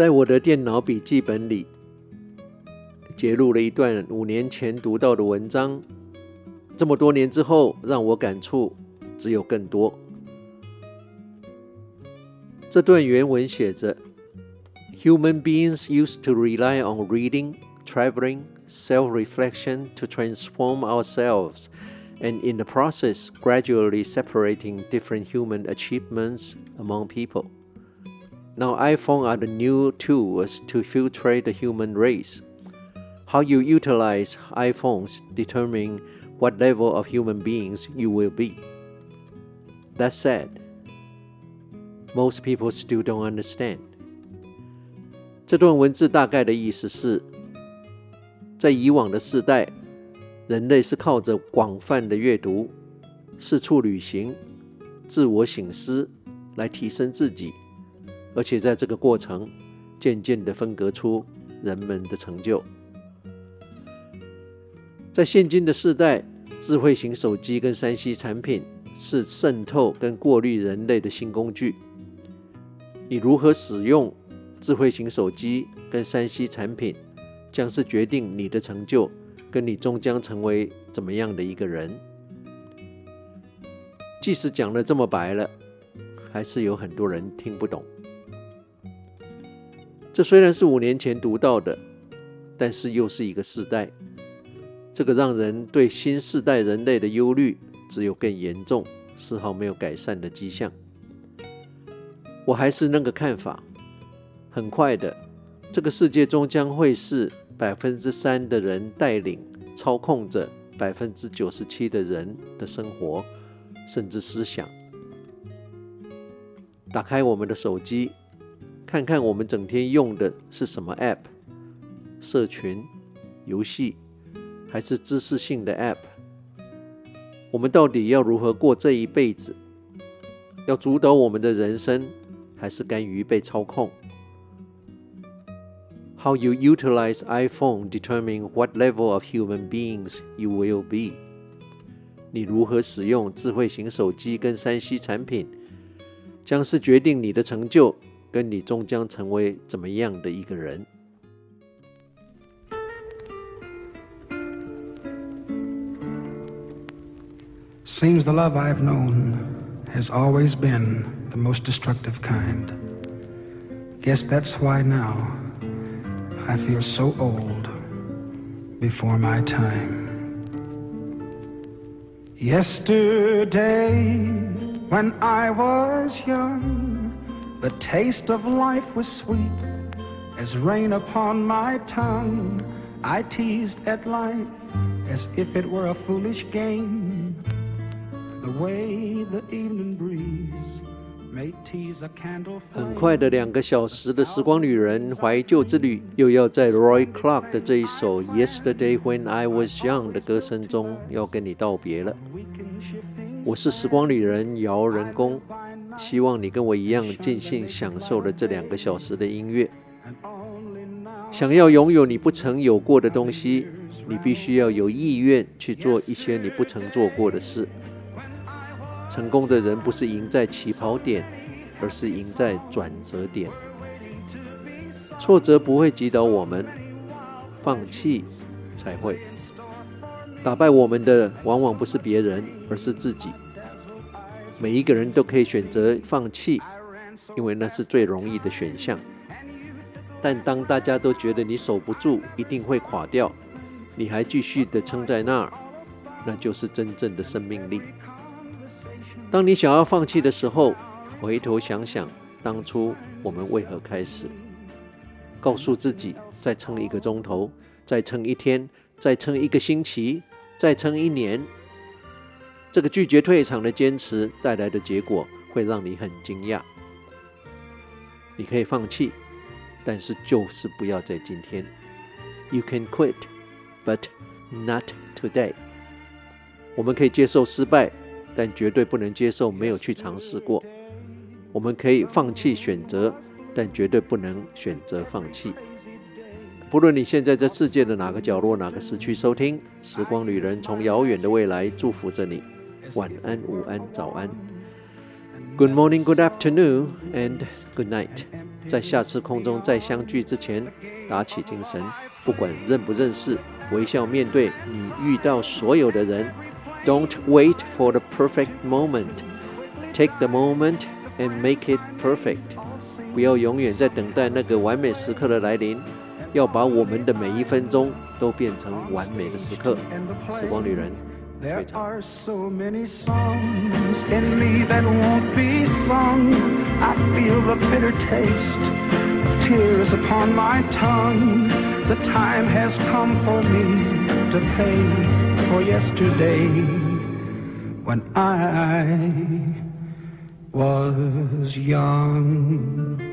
在我的电脑笔记本里，截录了一段五年前读到的文章。这么多年之后，让我感触只有更多。这段原文写着：Human beings used to rely on reading, traveling, self-reflection to transform ourselves, and in the process, gradually separating different human achievements among people. Now, iPhone are the new tools to filtrate the human race. How you utilize iPhones determine what level of human beings you will be. That said, most people still don't understand. 这段文字大概的意思是，在以往的世代，人类是靠着广泛的阅读、四处旅行、自我省思来提升自己， 而且在这个过程，渐渐地分隔出人们的成就。在现今的世代，智慧型手机跟 3C 产品是渗透跟过滤人类的新工具。你如何使用智慧型手机跟 3C 产品，将是决定你的成就，跟你终将成为怎么样的一个人。即使讲得这么白了，还是有很多人听不懂。这虽然是五年前读到的，但是又是一个世代。这个让人对新世代人类的忧虑只有更严重，丝毫没有改善的迹象。我还是那个看法，很快的，这个世界终将会是百分之三的人带领、操控着百分之九十七的人的生活，甚至思想。打开我们的手机，看看我们整天用的是什么 App，社群、游戏，还是知识性的 App？我们到底要如何过这一辈子？要主导我们的人生？还是甘于被操控？How you utilize iPhone determine what level of human beings you will be。你如何使用智慧型手机跟 3C 产品，将是决定你的成就，跟你终将成为怎么样的一个人。Seems the love I've known has always been the most destructive kind. Guess that's why now I feel so old before my time. Yesterday, when I was young, the taste of life was sweet as rain upon my tongue. I teased at life as if it were a foolish game. The way the evening breeze may tease a candle. 很快的两个小时的时光旅人怀旧之旅，又要在 Roy Clark 的这一首《Yesterday When I Was Young》的歌声中要跟你道别了。我是时光旅人姚人工，希望你跟我一样尽兴享受了这两个小时的音乐。想要拥有你不曾有过的东西，你必须要有意愿去做一些你不曾做过的事。成功的人不是赢在起跑点，而是赢在转折点。挫折不会击倒我们，放弃才会。打败我们的往往不是别人，而是自己。每一个人都可以选择放弃，因为那是最容易的选项。但当大家都觉得你守不住，一定会垮掉，你还继续的撑在那儿，那就是真正的生命力。当你想要放弃的时候，回头想想当初我们为何开始，告诉自己再撑一个钟头，再撑一天，再撑一个星期，再撑一年。这个拒绝退场的坚持带来的结果会让你很惊讶。你可以放弃，但是就是不要在今天。You can quit, but not today。我们可以接受失败。但绝对不能接受没有去尝试过。我们可以放弃选择，但绝对不能选择放弃。不论你现在在世界的哪个角落、哪个时区收听，《时光旅人》从遥远的未来祝福着你。晚安、午安、早安。Good morning, good afternoon, and good night. 在下次空中再相聚之前，打起精神，不管认不认识，微笑面对你遇到所有的人。Don't wait for the perfect moment. Take the moment and make it perfect. 不要永远在等待那个完美时刻的来临，要把我们的每一分钟都变成完美的时刻。时光旅人。There are so many songs in me that won't be sung. I feel the bitter taste of tears upon my tongue. The time has come for me to pay for yesterday when I was young.